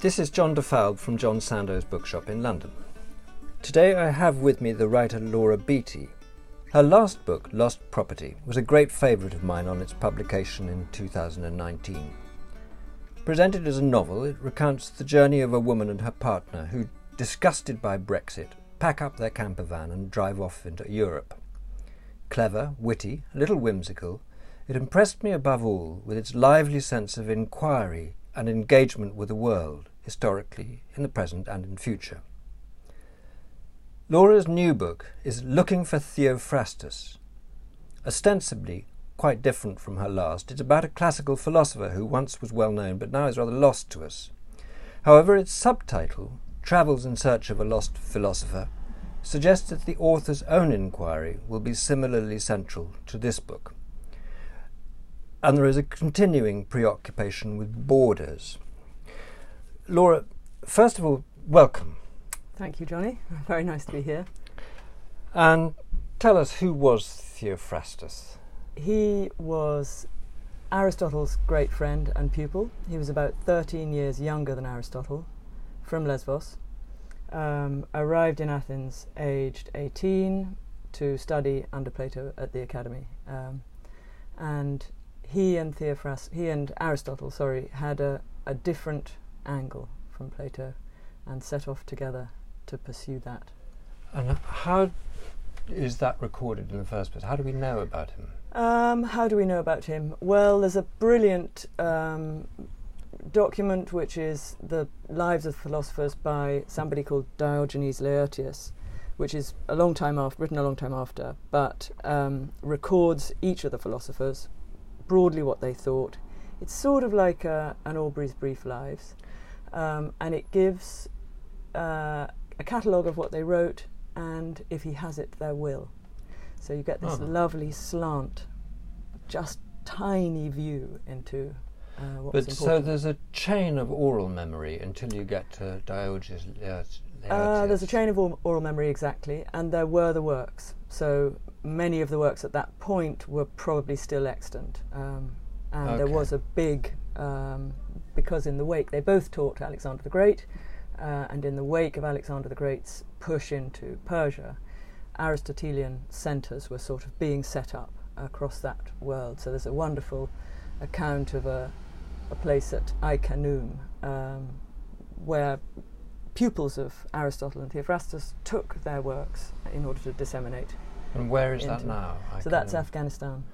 This is John de Falbe from John Sandoe's bookshop in London. Today I have with me the writer Laura Beatty. Her last book, Lost Property, was a great favourite of mine on its publication in 2019. Presented as a novel, it recounts the journey of a woman and her partner who, disgusted by Brexit, pack up their camper van and drive off into Europe. Clever, witty, a little whimsical, it impressed me above all with its lively sense of inquiry and engagement with the world, historically, in the present, and in future. Laura's new book is Looking for Theophrastus. Ostensibly quite different from her last, it's about a classical philosopher who once was well known but now is rather lost to us. However, its subtitle, Travels in Search of a Lost Philosopher, suggests that the author's own inquiry will be similarly central to this book and there is a continuing preoccupation with borders. Laura, first of all, welcome. Thank you, Johnny. Very nice to be here. And tell us who was Theophrastus? He was Aristotle's great friend and pupil. He was about 13 years younger than Aristotle, from Lesbos. Um, arrived in Athens aged 18 to study under Plato at the academy. Um, and he and Theophras, he and Aristotle, sorry, had a, a different angle from Plato, and set off together to pursue that. And how is that recorded in the first place? How do we know about him? Um, how do we know about him? Well, there's a brilliant um, document which is the Lives of Philosophers by somebody called Diogenes Laertius, which is a long time after, written a long time after, but um, records each of the philosophers broadly what they thought. It's sort of like uh, an Aubrey's Brief Lives, um, and it gives uh, a catalogue of what they wrote and, if he has it, their will. So you get this oh. lovely slant, just tiny view into uh, what's but so there's a chain of oral memory until you get to Diogenes. Uh, there's a chain of oral memory exactly, and there were the works. So many of the works at that point were probably still extant. Um, and okay. there was a big, um, because in the wake, they both taught Alexander the Great, uh, and in the wake of Alexander the Great's push into Persia, Aristotelian centres were sort of being set up across that world. So there's a wonderful account of a, a place at Ai um, where pupils of Aristotle and Theophrastus took their works in order to disseminate and where is that now? I so that's Afghanistan.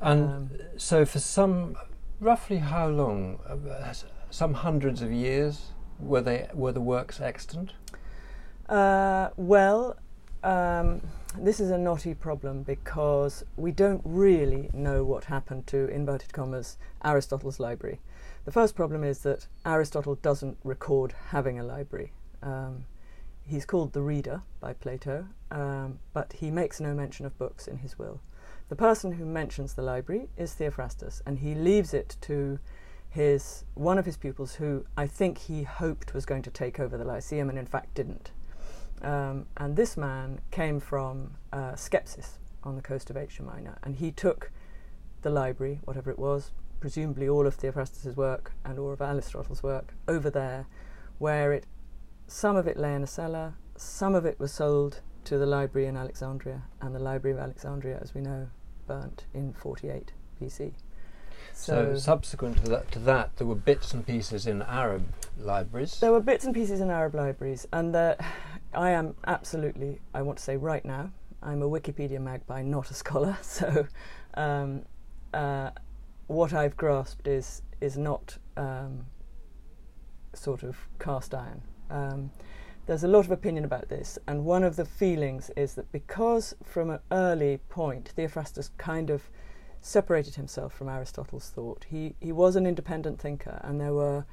And um, so, for some, roughly how long? Uh, some hundreds of years were they were the works extant? Uh, well, um, this is a knotty problem because we don't really know what happened to inverted commas Aristotle's library. The first problem is that Aristotle doesn't record having a library. Um, he's called the reader by Plato, um, but he makes no mention of books in his will. The person who mentions the library is Theophrastus, and he leaves it to his one of his pupils, who I think he hoped was going to take over the Lyceum, and in fact didn't. Um, and this man came from uh, Skepsis on the coast of Asia Minor, and he took the library, whatever it was, presumably all of Theophrastus's work and all of Aristotle's work, over there, where it some of it lay in a cellar, some of it was sold to the library in Alexandria, and the Library of Alexandria, as we know, burnt in 48 BC. So, so, subsequent to that, to that, there were bits and pieces in Arab libraries. There were bits and pieces in Arab libraries, and uh, I am absolutely, I want to say right now, I'm a Wikipedia magpie, not a scholar. So, um, uh, what I've grasped is is not um, sort of cast iron. Um, there's a lot of opinion about this, and one of the feelings is that because from an early point Theophrastus kind of separated himself from Aristotle's thought, he, he was an independent thinker, and there were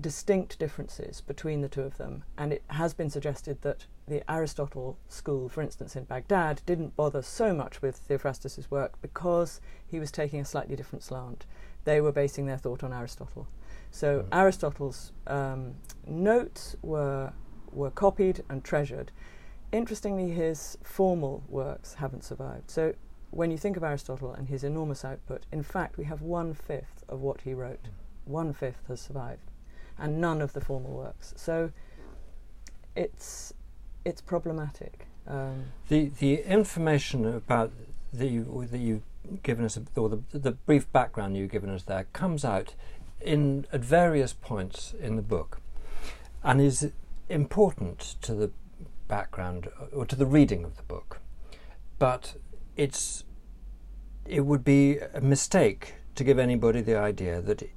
distinct differences between the two of them. And it has been suggested that the Aristotle school, for instance, in Baghdad, didn't bother so much with Theophrastus's work because he was taking a slightly different slant. They were basing their thought on Aristotle. So mm. Aristotle's um, notes were were copied and treasured. Interestingly, his formal works haven't survived. So when you think of Aristotle and his enormous output, in fact, we have one fifth of what he wrote. Mm. One fifth has survived. and none of the formal works. So it's it's problematic. Um, the the information about that you that you've given us, or the the brief background you've given us there, comes out in at various points in the book, and is important to the background or to the reading of the book, but it's it would be a mistake to give anybody the idea that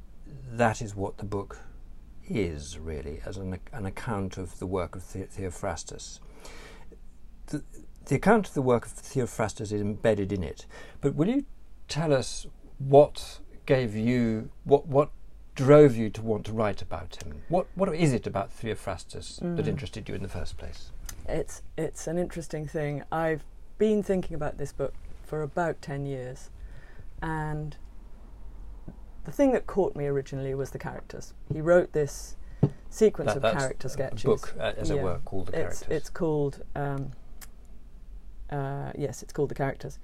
that is what the book is really as an, an account of the work of the- Theophrastus. The, the account of the work of Theophrastus is embedded in it, but will you tell us what gave you what what drove you to want to write about him? What what is it about Theophrastus that Mm. interested you in the first place? it's it's an interesting thing. I've been thinking about this book for about ten years, and the thing that caught me originally was the characters. He wrote this sequence That- of character a sketches. book, uh, as it were, called the it's, characters. It's called um, uh, yes, it's called the characters,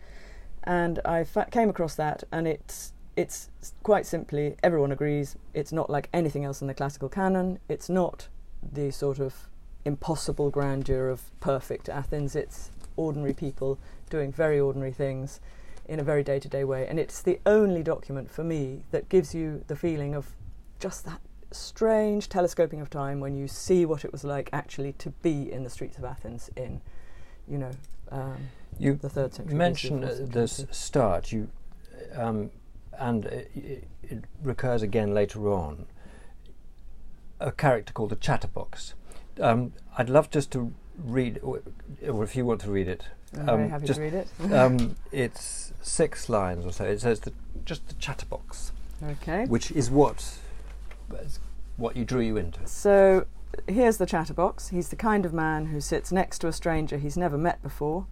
and I fa- came across that, and it's it's quite simply everyone agrees it's not like anything else in the classical canon. It's not the sort of impossible grandeur of perfect Athens. It's ordinary people doing very ordinary things in a very day to day way, and it's the only document for me that gives you the feeling of just that strange telescoping of time when you see what it was like actually to be in the streets of Athens in, you know, um, You the third century. BC, mention fourth the BC. s- start, you, um, and it, it, it recurs again later on, a character called the Chatterbox. Um, I'd love just to read, or, or if you want to read it. I'm um, very happy just- to read it. Um, it's six lines or so. It says the, just the Chatterbox, okay. which is what what you drew you into. So here's the chatterbox. He's the kind of man who sits next to a stranger he's never met before,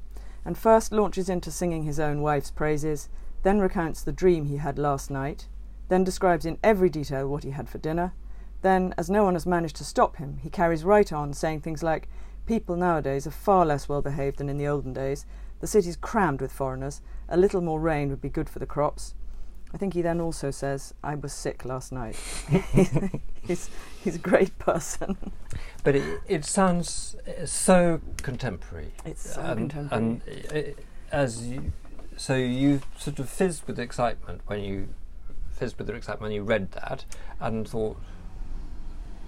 and first launches into singing his own wife's praises, then recounts the dream he had last night, then describes in every detail what he had for dinner. Then, as no one has managed to stop him, he carries right on, saying things like, People nowadays are far less well behaved than in the olden days. The city's crammed with foreigners. A little more rain would be good for the crops. I think he then also says, I was sick last night. he's, he's a great person. But it, it sounds uh, so contemporary. It's so contemporary. And i as you, so you sort of fizzed with excitement when you fizzed with excitement when you read that, and thought,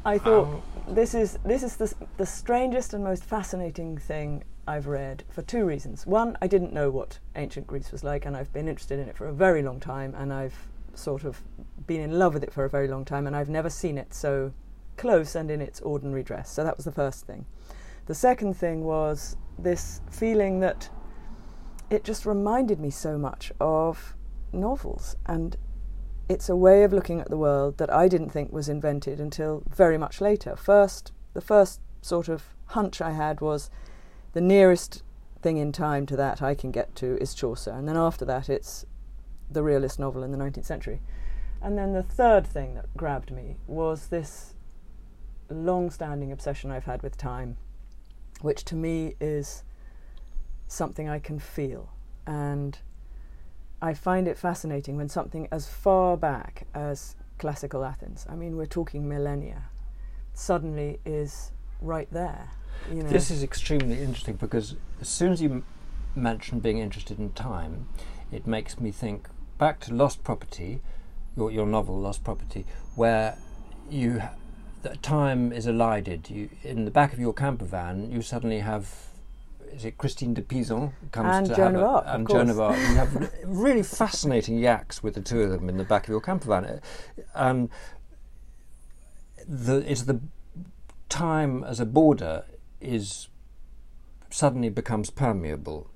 I thought how- this is this is the, the strangest and most fascinating thing I've read for two reasons. One, I didn't know what ancient Greece was like, and I've been interested in it for a very long time, and I've sort of been in love with it for a very long time, and I've never seen it so close and in its ordinary dress. So that was the first thing. The second thing was this feeling that it just reminded me so much of novels and it's a way of looking at the world that I didn't think was invented until very much later. First, the first sort of hunch I had was the nearest thing in time to that I can get to is Chaucer, and then after that, it's the realist novel in the 19th century. And then the third thing that grabbed me was this long standing obsession I've had with time, which to me is something I can feel. And I find it fascinating when something as far back as classical Athens, I mean, we're talking millennia, suddenly is right there. You know? This is extremely interesting because as soon as you m- mention being interested in time, it makes me think back to Lost Property, your, your novel Lost Property, where you ha- the time is elided. You in the back of your camper van, you suddenly have. Is it Christine de Pizan comes And to Joan have a- Arc, and Joan of. Arc. You have really fascinating yaks with the two of them in the back of your camper van. Um, the it's the time as a border is suddenly becomes permeable.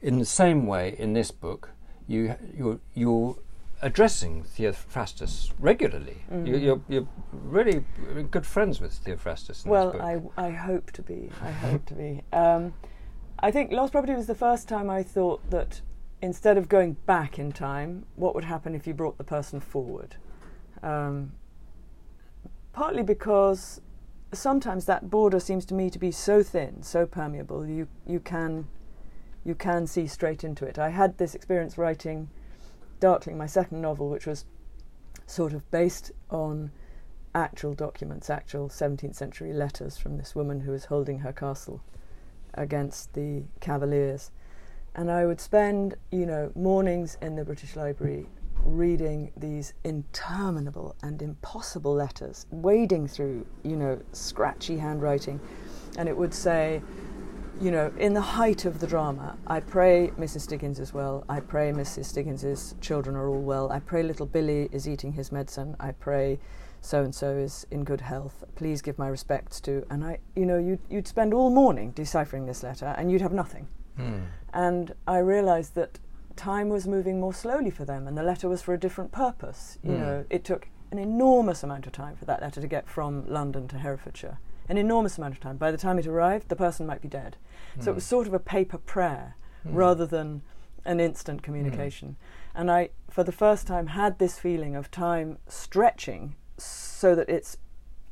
In the same way, in this book, you you're, you're addressing Theophrastus regularly. Mm. You, you're you're really good friends with Theophrastus. Well. I, I hope to be. I hope to be. Um, I think Lost Property was the first time I thought that instead of going back in time, what would happen if you brought the person forward? Um, partly because sometimes that border seems to me to be so thin, so permeable. You you can you can see straight into it. I had this experience writing Darkling, my second novel, which was sort of based on actual documents, actual 17th century letters from this woman who was holding her castle against the Cavaliers. And I would spend, you know, mornings in the British Library reading these interminable and impossible letters, wading through, you know, scratchy handwriting. And it would say, you know, in the height of the drama, I pray Mrs. Stiggins is well. I pray Mrs. Stiggins's children are all well. I pray little Billy is eating his medicine. I pray so and so is in good health. Please give my respects to. And I, you know, you'd, you'd spend all morning deciphering this letter and you'd have nothing. Mm. And I realized that time was moving more slowly for them and the letter was for a different purpose. You Mm. know, it took an enormous amount of time for that letter to get from London to Herefordshire. An enormous amount of time. By the time it arrived, the person might be dead. So it was sort of a paper prayer Mm. rather than an instant communication. And I, for the first time, had this feeling of time stretching so that it's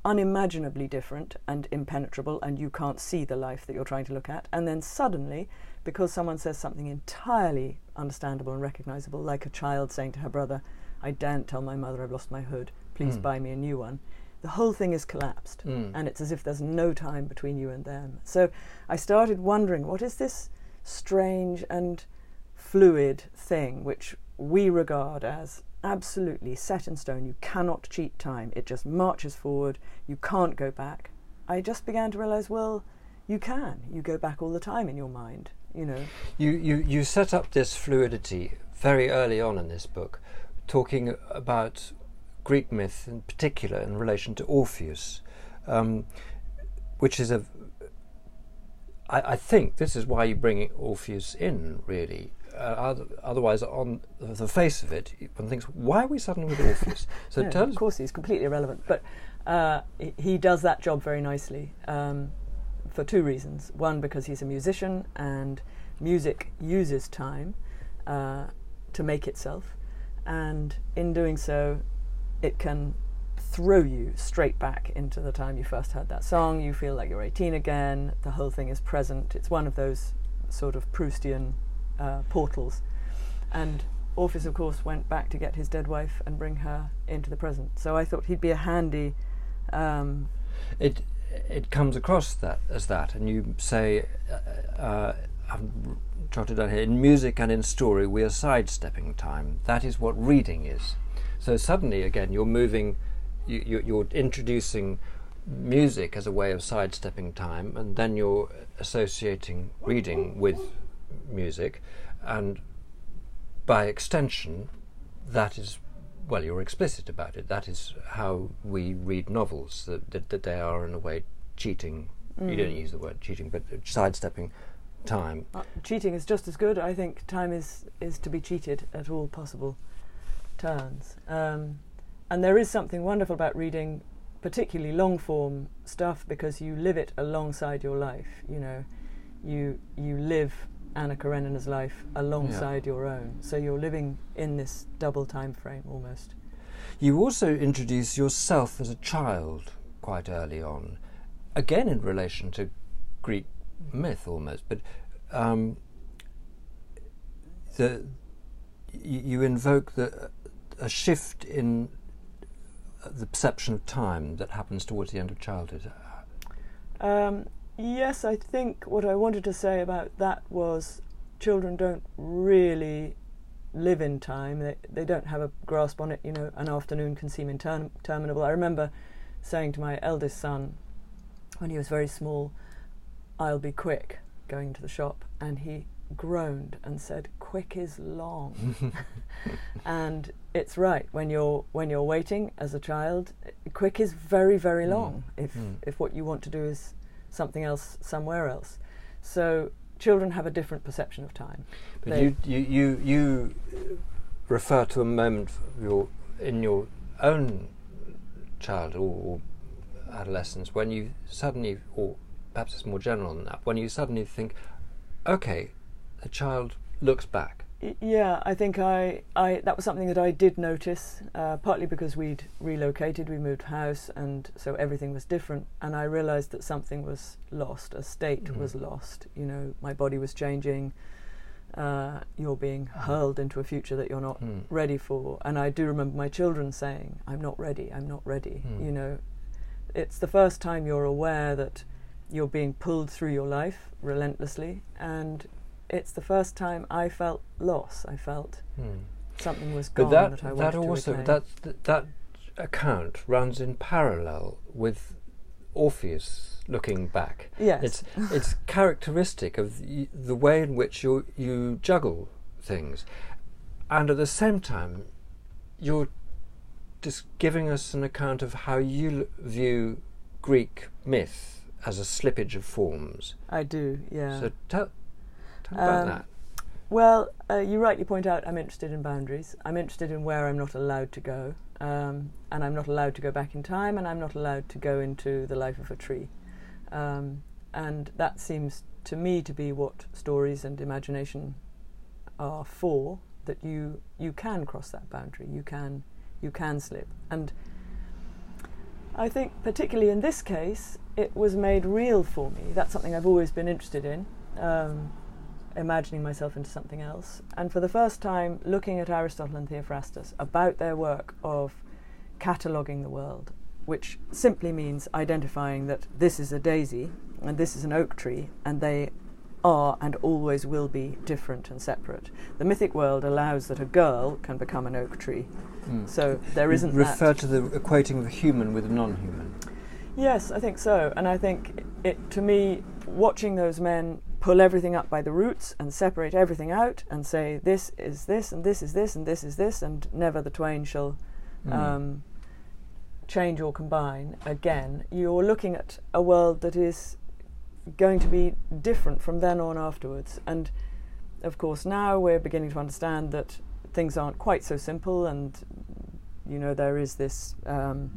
unimaginably different and impenetrable, and you can't see the life that you're trying to look at. And then suddenly, because someone says something entirely understandable and recognizable, like a child saying to her brother, I daren't tell my mother I've lost my hood, please Mm. buy me a new one. The whole thing is collapsed Mm. and it's as if there's no time between you and them. So I started wondering what is this strange and fluid thing which we regard as absolutely set in stone. You cannot cheat time, it just marches forward, you can't go back. I just began to realize, well, you can. You go back all the time in your mind, you know. You, you, you set up this fluidity very early on in this book, talking about Greek myth in particular in relation to Orpheus, um, which is a. I, I think this is why you bring Orpheus in, really. Uh, otherwise, on the face of it, one thinks, why are we suddenly with Orpheus? So No, of course, he's completely irrelevant, but uh, he- he does that job very nicely um, for two reasons. One, because he's a musician, and music uses time uh, to make itself, and in doing so, it can throw you straight back into the time you first heard that song. You feel like you're 18 again. The whole thing is present. It's one of those sort of Proustian uh, portals. And Orpheus, of course, went back to get his dead wife and bring her into the present. So I thought he'd be a handy. Um, it it comes across that as that, and you say, uh, uh, I've jotted down here, in music and in story, we are sidestepping time. That is what reading is. So suddenly, again, you're moving, you, you, you're introducing music as a way of sidestepping time, and then you're associating reading with music, and by extension, that is well, you're explicit about it. That is how we read novels, that, that, that they are, in a way, cheating. You don't use the word cheating, but sidestepping time. uh, cheating is just as good. I think time is, is to be cheated at all possible turns. Um, and there is something wonderful about reading, particularly long form stuff, because you live it alongside your life. You know, you you live Anna Karenina's life alongside your own. So you're living in this double time frame almost. You also introduce yourself as a child quite early on, again in relation to Greek myth almost, but um, the you invoke the a shift in the perception of time that happens towards the end of childhood. Um, yes, I think what I wanted to say about that was children don't really live in time. They, they don't have a grasp on it. You know, an afternoon can seem interminable. I remember saying to my eldest son when he was very small, I'll be quick going to the shop. And he groaned and said, Quick is long. and it's right when you're when you're waiting as a child quick is very very Mm. long if Mm. if what you want to do is something else somewhere else so children have a different perception of time But They- you, you, you, you refer to a moment your, in your own child or, or adolescence when you suddenly, or perhaps it's more general than that, when you suddenly think, okay, the child looks back. Yeah, I think I, I that was something that I did notice, uh, partly because we'd relocated, we moved house, and so everything was different. And I realised that something was lost, a state Mhm. was lost. You know, my body was changing, uh, you're being hurled into a future that you're not Mm. ready for. And I do remember my children saying, "I'm not ready. I'm not ready." Mm. You know, it's the first time you're aware that you're being pulled through your life relentlessly, and it's the first time I felt loss. I felt Mm. something was gone But that that, I wanted that to also reclaim. that th- that account runs in parallel with Orpheus looking back. yes, It's it's characteristic of y- the way in which you you juggle things, and at the same time, you're just giving us an account of how you l- view Greek myth as a slippage of forms. I do. Yeah. So tell, tell about Um, that. Well, uh, you rightly point out I'm interested in boundaries. I'm interested in where I'm not allowed to go. Um, and I'm not allowed to go back in time, and I'm not allowed to go into the life of a tree. Um, and that seems to me to be what stories and imagination are for. That you you can cross that boundary. You can you can slip. And I think, particularly in this case, it was made real for me. That's something I've always been interested in. Um, imagining myself into something else. And for the first time, looking at Aristotle and Theophrastus about their work of cataloguing the world, which simply means identifying that this is a daisy and this is an oak tree, and they are and always will be different and separate. The mythic world allows that a girl can become an oak tree. Mm. So there You isn't refer that. to the equating of a human with non-human. Yes, I think so. And I think it to me, watching those men pull everything up by the roots and separate everything out and say this is this and this is this and this is this and never the twain shall Mm. um, change or combine again. You're looking at a world that is going to be different from then on afterwards. And of course, now we're beginning to understand that things aren't quite so simple, and you know there is this. Um,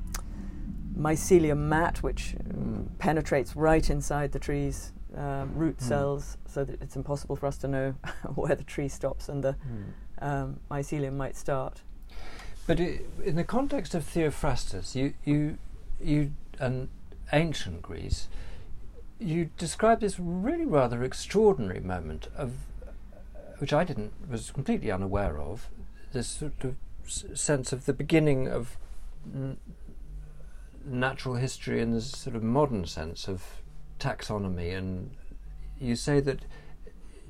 mycelium mat, which Mm. penetrates right inside the tree's um, root Mm. cells, so that it's impossible for us to know where the tree stops and the Mm. um, mycelium might start. But i in the context of Theophrastus, you you you and ancient Greece, you describe this really rather extraordinary moment of which I didn't was completely unaware of. This sort of s- sense of the beginning of n- natural history in this sort of modern sense of taxonomy, and you say that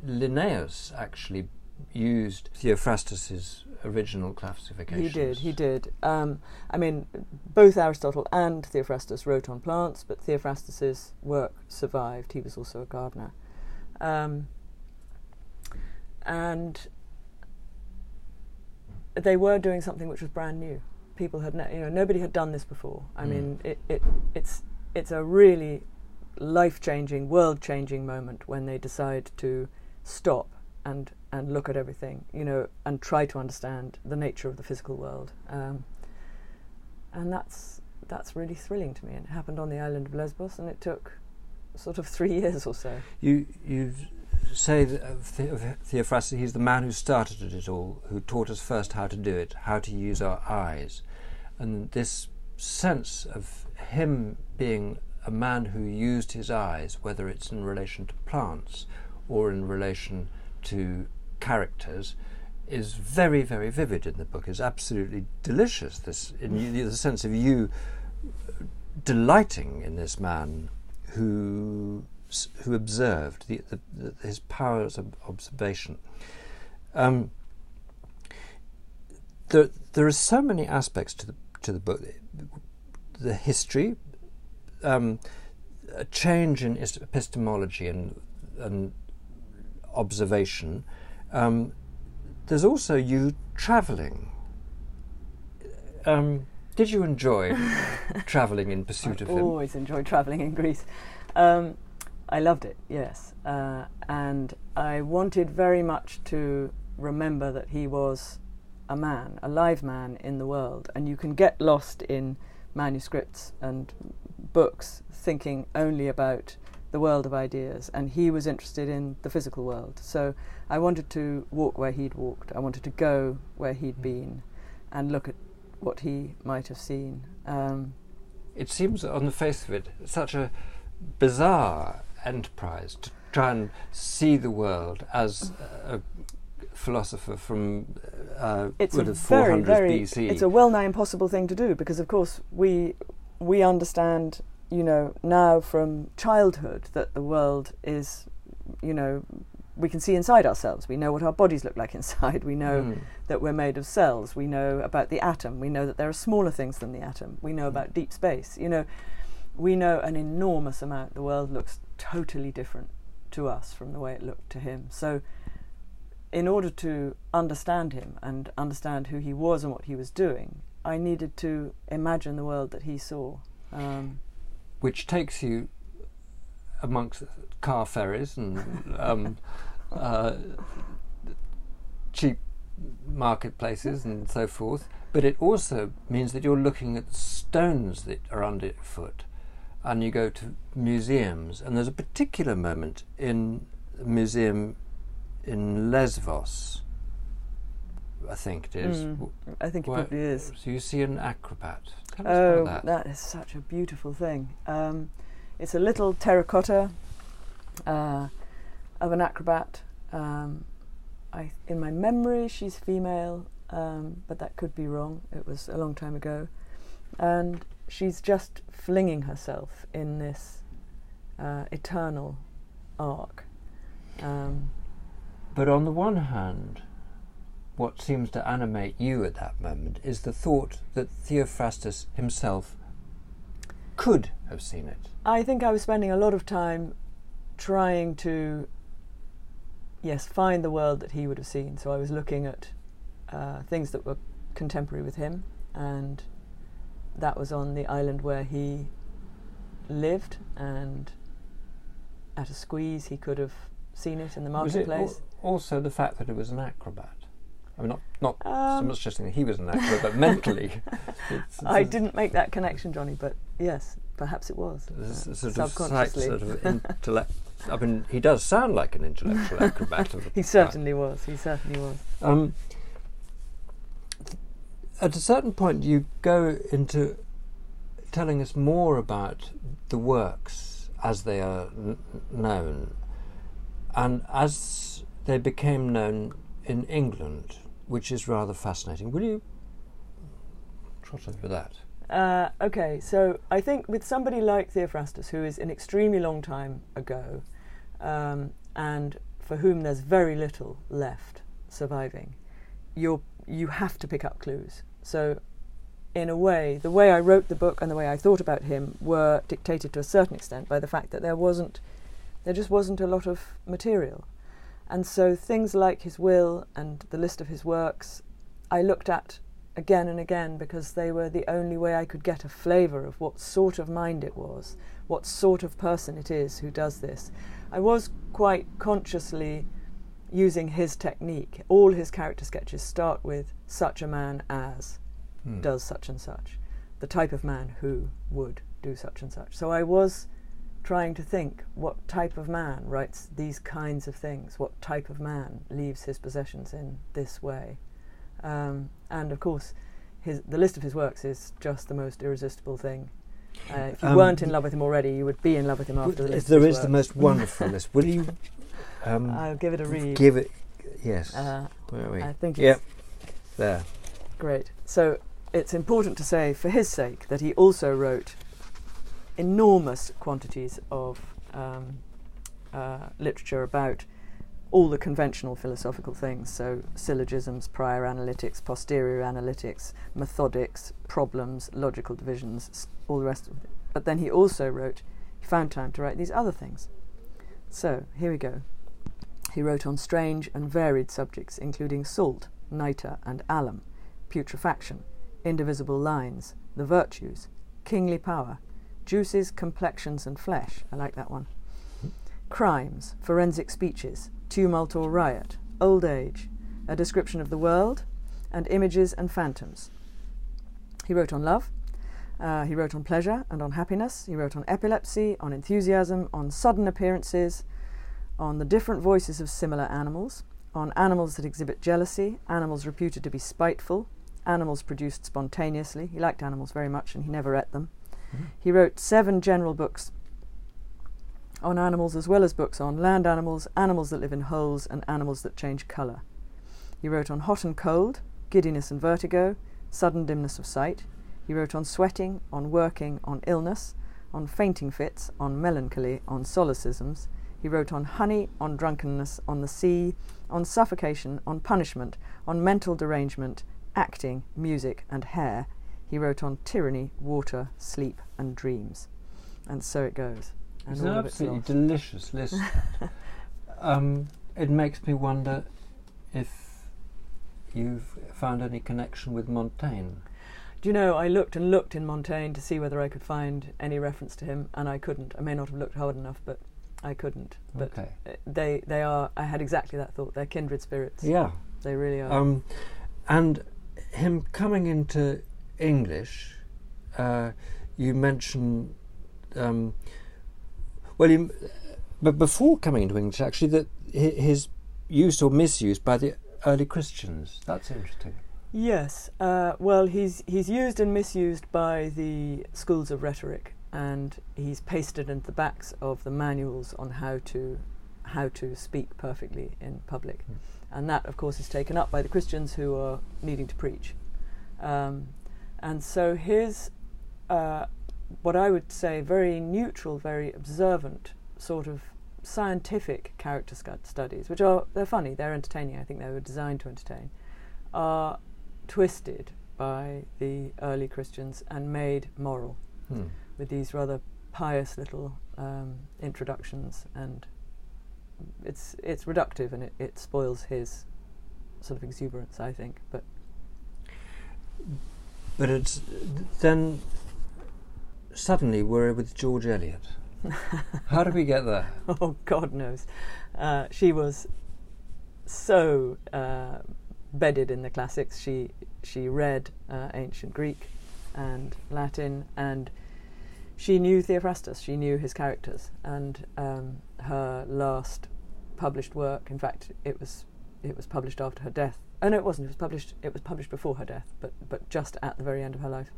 Linnaeus actually used Theophrastus's original classification. He did, he did. Um, I mean, both Aristotle and Theophrastus wrote on plants, but Theophrastus's work survived. He was also a gardener. Um, and they were doing something which was brand new. People had, ne- you know, nobody had done this before. I Mm. mean, it, it, it's, it's a really life-changing, world-changing moment when they decide to stop and and look at everything, you know, and try to understand the nature of the physical world. Um, and that's that's really thrilling to me. And it happened on the island of Lesbos, and it took sort of three years or so. You you say of, the, of Theophrastus, he's the man who started it all, who taught us first how to do it, how to use our eyes, and this sense of him being a man who used his eyes, whether it's in relation to plants or in relation to characters, is very very vivid in the book. is absolutely delicious. This in the sense of you delighting in this man who who observed the, the, his powers of observation. Um, there, there are so many aspects to the to the book. The history, um, a change in epistemology and and observation. Um, there's also you travelling. Um, did you enjoy travelling in pursuit I of him? I always enjoyed travelling in Greece. Um, I loved it, yes, uh, and I wanted very much to remember that he was a man, a live man in the world, and you can get lost in manuscripts and books thinking only about the world of ideas, and he was interested in the physical world. So I wanted to walk where he'd walked. I wanted to go where he'd been, and look at what he might have seen. Um, it seems on the face of it such a bizarre enterprise to try and see the world as a philosopher from uh, it's a have very, very, BC. it's a well nigh impossible thing to do because, of course, we we understand, you know, now from childhood that the world is, you know, we can see inside ourselves. We know what our bodies look like inside. We know Mm. that we're made of cells. We know about the atom. We know that there are smaller things than the atom. We know about deep space. You know, we know an enormous amount. The world looks totally different to us from the way it looked to him. So, in order to understand him and understand who he was and what he was doing, I needed to imagine the world that he saw. Um, which takes you amongst car ferries and um, uh, cheap marketplaces and so forth. But it also means that you're looking at stones that are underfoot, and you go to museums. And there's a particular moment in a museum in Lesvos, I think it is. Mm, I think it probably is. So you see an acrobat. Tell Oh, that. that is such a beautiful thing. Um, it's a little terracotta uh, of an acrobat. Um, I, in my memory, she's female, um, but that could be wrong. It was a long time ago, and she's just flinging herself in this uh, eternal arc. Um, But on the one hand, what seems to animate you at that moment is the thought that Theophrastus himself could have seen it. I think I was spending a lot of time trying to, yes, find the world that he would have seen. So I was looking at uh, things that were contemporary with him, and that was on the island where he lived, and at a squeeze he could have seen it in the marketplace. also the fact that it was an acrobat? I mean, not not so Um, much just he was an actor, but mentally. It's, it's I didn't make that connection, Johnny, but yes, perhaps it was. Uh, sort subconsciously. slight sort of intellect. I mean, he does sound like an intellectual acrobat. He certainly was. He certainly was. Um, at a certain point, you go into telling us more about the works as they are n- known, and as they became known in England, which is rather fascinating. Will you trot over that? Uh, okay, so I think with somebody like Theophrastus, who is an extremely long time ago, um, and for whom there's very little left surviving, you're, you have to pick up clues. So, in a way, the way I wrote the book and the way I thought about him were dictated to a certain extent by the fact that there wasn't, there just wasn't a lot of material, and so things like his will and the list of his works, I looked at again and again because they were the only way I could get a flavour of what sort of mind it was, what sort of person it is who does this. I was quite consciously using his technique. All his character sketches start with such a man as Hmm. does such and such, the type of man who would do such and such. So I was trying to think what type of man writes these kinds of things, what type of man leaves his possessions in this way. Um, and of course, his, the list of his works is just the most irresistible thing. Uh, if you Um, weren't in love with him already, you would be in love with him after the list. there is the most wonderful list. Will you um, I'll give it a read. give it? Yes. Uh, Where are we? I think Yep. There. great. So it's important to say, for his sake, that he also wrote enormous quantities of um, uh, literature about all the conventional philosophical things. So syllogisms, prior analytics, posterior analytics, methodics, problems, logical divisions, all the rest of it. But then he also wrote, he found time to write these other things. So here we go. He wrote on strange and varied subjects, including salt, nitre, and alum, putrefaction, indivisible lines, the virtues, kingly power, juices, complexions, and flesh. I like that one. Crimes, forensic speeches, tumult or riot, old age, a description of the world, and images and phantoms. He wrote on love. Uh, he wrote on pleasure and on happiness. He wrote on epilepsy, on enthusiasm, on sudden appearances, on the different voices of similar animals, on animals that exhibit jealousy, animals reputed to be spiteful, animals produced spontaneously. He liked animals very much and he never ate them. He wrote seven general books on animals as well as books on land animals, animals that live in holes, and animals that change colour. He wrote on hot and cold, giddiness and vertigo, sudden dimness of sight. He wrote on sweating, on working, on illness, on fainting fits, on melancholy, on solecisms. He wrote on honey, on drunkenness, on the sea, on suffocation, on punishment, on mental derangement, acting, music, and hair. He wrote on tyranny, water, sleep, and dreams. And so it goes. And It's an of it's absolutely delicious list. um, it makes me wonder if you've found any connection with Montaigne. Do you know, I looked and looked in Montaigne to see whether I could find any reference to him, and I couldn't. I may not have looked hard enough, but I couldn't. But okay. uh, they, they are, I had exactly that thought. They're kindred spirits. Yeah. They really are. Um, and him coming into English, uh, you mentioned, um, well, you, but before coming into English, actually, that hi- his use or misuse by the early Christians. That's interesting. Yes. Uh, well, he's he's used and misused by the schools of rhetoric, and he's pasted into the backs of the manuals on how to how to speak perfectly in public, Mm. and that, of course, is taken up by the Christians who are needing to preach, um, and so his uh, what I would say very neutral, very observant sort of scientific character studies, which are they're funny, they're entertaining. I think they were designed to entertain, are twisted by the early Christians and made moral Hmm. with these rather pious little um, introductions, and it's it's reductive and it, it spoils his sort of exuberance, I think. But But it's then suddenly we're with George Eliot. How did we get there? oh, God knows, uh, she was so uh, bedded in the classics. She she read uh, ancient Greek and Latin, and she knew Theophrastus. She knew his characters, and um, her last published work. In fact, it was it was published after her death. Oh no, it wasn't. It was published. It was published before her death, but but just at the very end of her life,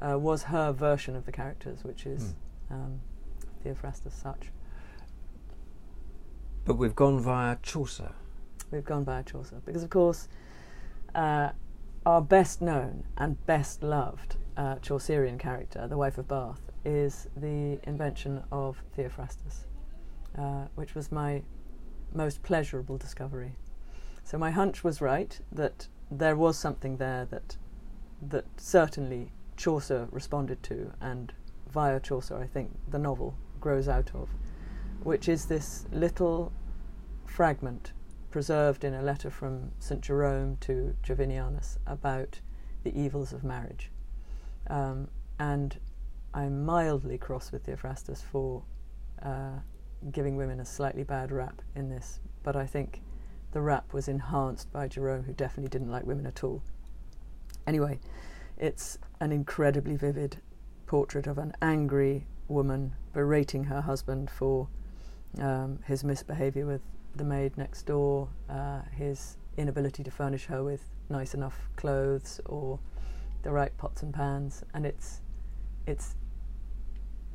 uh, was her version of the characters, which is um, Theophrastus such. But we've gone via Chaucer. We've gone via Chaucer because, of course, uh, our best known and best loved uh, Chaucerian character, the wife of Bath, is the invention of Theophrastus, uh, which was my most pleasurable discovery. So my hunch was right that there was something there that that certainly Chaucer responded to, and via Chaucer, I think the novel grows out of, which is this little fragment preserved in a letter from St. Jerome to Jovinianus about the evils of marriage. Um, and I'm mildly cross with Theophrastus for uh, giving women a slightly bad rap in this, but I think the rap was enhanced by Jerome, who definitely didn't like women at all. Anyway, it's an incredibly vivid portrait of an angry woman berating her husband for um, his misbehaviour with the maid next door, uh, his inability to furnish her with nice enough clothes or the right pots and pans, and it's it's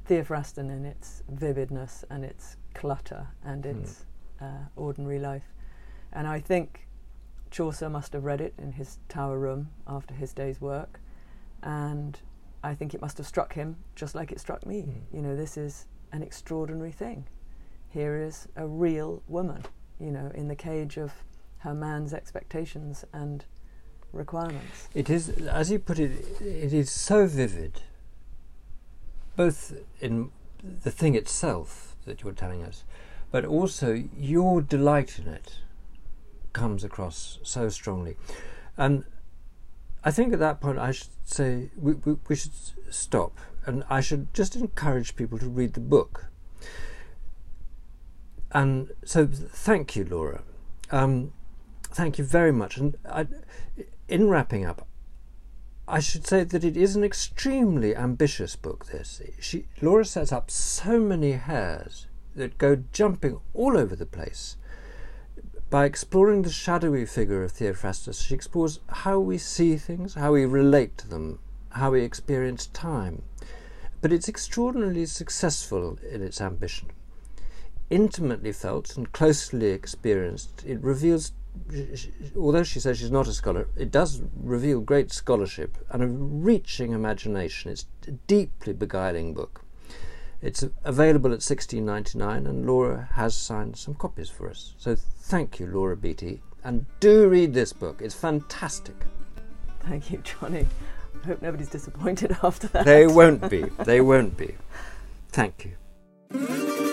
Theophrastan in its vividness and its clutter and Hmm. its uh, ordinary life, and I think Chaucer must have read it in his tower room after his day's work, and I think it must have struck him just like it struck me. Mm. You know, this is an extraordinary thing. Here is a real woman, you know, in the cage of her man's expectations and requirements. It is, as you put it, it is so vivid, both in the thing itself that you're telling us, but also your delight in it comes across so strongly. And I think at that point I should say we, we, we should stop and I should just encourage people to read the book. And so thank you, Laura. Um, thank you very much. And I, in wrapping up, I should say that it is an extremely ambitious book. This she Laura sets up so many hairs that go jumping all over the place. By exploring the shadowy figure of Theophrastus, she explores how we see things, how we relate to them, how we experience time. But it's extraordinarily successful in its ambition. intimately felt and closely experienced. It reveals, although she says she's not a scholar, it does reveal great scholarship and a reaching imagination. It's a deeply beguiling book. It's available at 16.99 and Laura has signed some copies for us. So thank you, Laura Beatty, and do read this book. It's fantastic. Thank you, Johnny. I hope nobody's disappointed after that. They won't be. They won't be. Thank you.